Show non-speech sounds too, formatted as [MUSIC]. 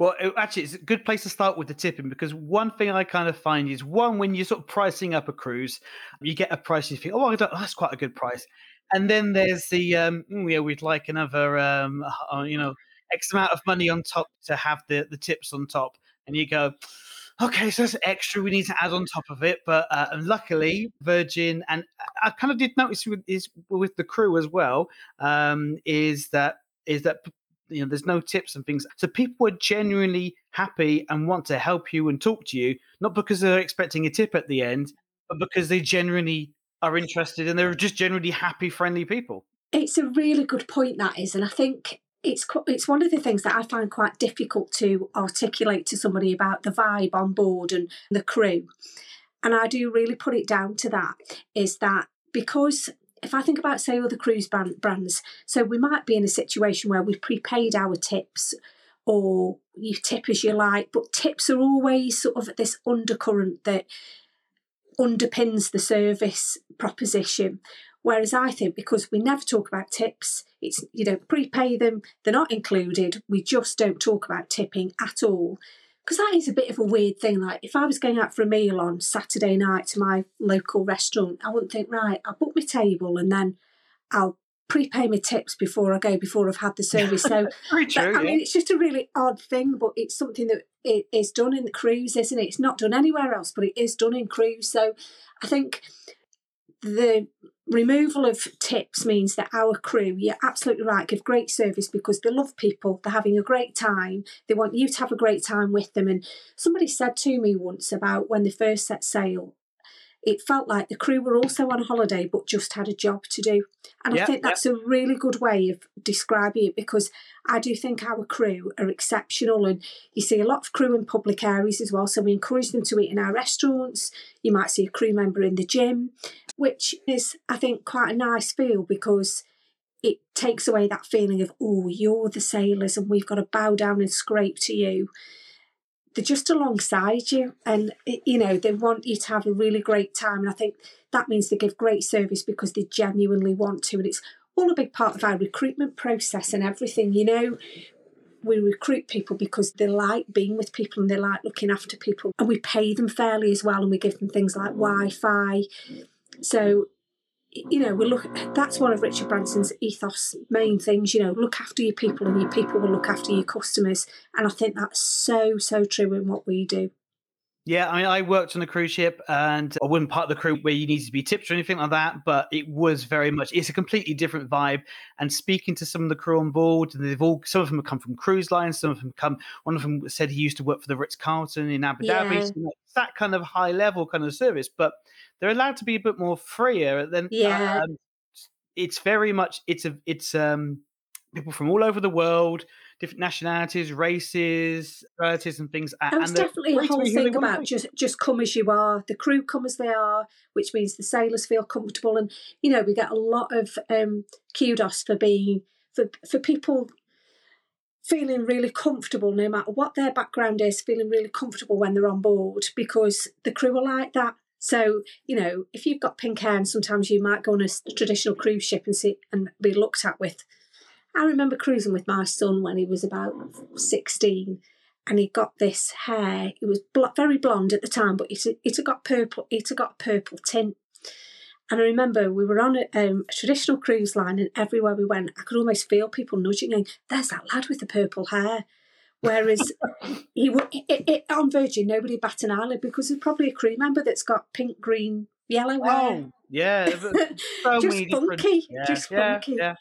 Well, it- actually, it's a good place to start with the tipping because one thing I kind of find is one when you're sort of pricing up a cruise, you get a price and you think, oh, don't, that's quite a good price, and then there's the um, "Mm, yeah, we'd like another, um, uh, you know, X amount of money on top to have the the tips on top, and you go. Okay, so that's extra we need to add on top of it, but uh, and luckily Virgin and I kind of did notice with is with the crew as well um, is that is that you know there's no tips and things so people are genuinely happy and want to help you and talk to you not because they're expecting a tip at the end but because they genuinely are interested and they're just generally happy friendly people It's a really good point that is, and I think it's it's one of the things that I find quite difficult to articulate to somebody about the vibe on board and the crew. And I do really put it down to that is that because if I think about say other cruise brand, brands, so we might be in a situation where we've prepaid our tips or you tip as you like, but tips are always sort of this undercurrent that underpins the service proposition. Whereas I think because we never talk about tips, it's you don't prepay them, they're not included. We just don't talk about tipping at all. Because that is a bit of a weird thing. Like if I was going out for a meal on Saturday night to my local restaurant, I wouldn't think, right, I'll book my table and then I'll prepay my tips before I go, before I've had the service. So [LAUGHS] true I mean, it's just a really odd thing, but it's something that it is done in the cruise, isn't it? It's not done anywhere else, but it is done in cruise. So I think the removal of tips means that our crew, you're absolutely right, give great service because they love people, they're having a great time, they want you to have a great time with them. And somebody said to me once about when they first set sail, it felt like the crew were also on holiday but just had a job to do. And Yeah, I think yeah. that's a really good way of describing it because I do think our crew are exceptional. And you see a lot of crew in public areas as well. So we encourage them to eat in our restaurants. You might see a crew member in the gym, which is, I think, quite a nice feel because it takes away that feeling of, oh, you're the sailors and we've got to bow down and scrape to you. They're just alongside you and you know they want you to have a really great time and i think that means they give great service because they genuinely want to and it's all a big part of our recruitment process and everything you know? We recruit people because they like being with people and they like looking after people and we pay them fairly as well and we give them things like wi-fi so you know, we look. That's one of Richard Branson's ethos main things. You know, look after your people, and your people will look after your customers. And I think that's so so true in what we do. Yeah, I mean, I worked on a cruise ship, and I wasn't part of the crew where you needed to be tipped or anything like that. But it was very much it's a completely different vibe. And speaking to some of the crew on board, and they've all some of them have come from cruise lines, some of them come. One of them said he used to work for the Ritz Carlton in Abu Dhabi. Yeah. So it's that kind of high level kind of service, but they're allowed to be a bit more freer. Than Yeah. um, it's very much it's a it's um people from all over the world, different nationalities, races, relatives, and things. And it's and definitely a whole be who they thing about just just come as you are. The crew come as they are, which means the sailors feel comfortable. And you know, we get a lot of um, kudos for being for for people feeling really comfortable, no matter what their background is, feeling really comfortable when they're on board because the crew are like that. So you know, if you've got pink hair, and sometimes you might go on a traditional cruise ship and see and be looked at with. I remember cruising with my son when he was about sixteen, and he got this hair. It was bl- very blonde at the time, but it it had got purple. It had got a purple tint. And I remember we were on a, um, a traditional cruise line, and everywhere we went, I could almost feel people nudging, going, "There's that lad with the purple hair." Whereas [LAUGHS] he would it, it, on Virgin, nobody bat an eyelid because there's probably a crew member that's got pink, green, yellow hair. Oh, yeah. [LAUGHS] so just funky, Yeah, just yeah, funky. yeah.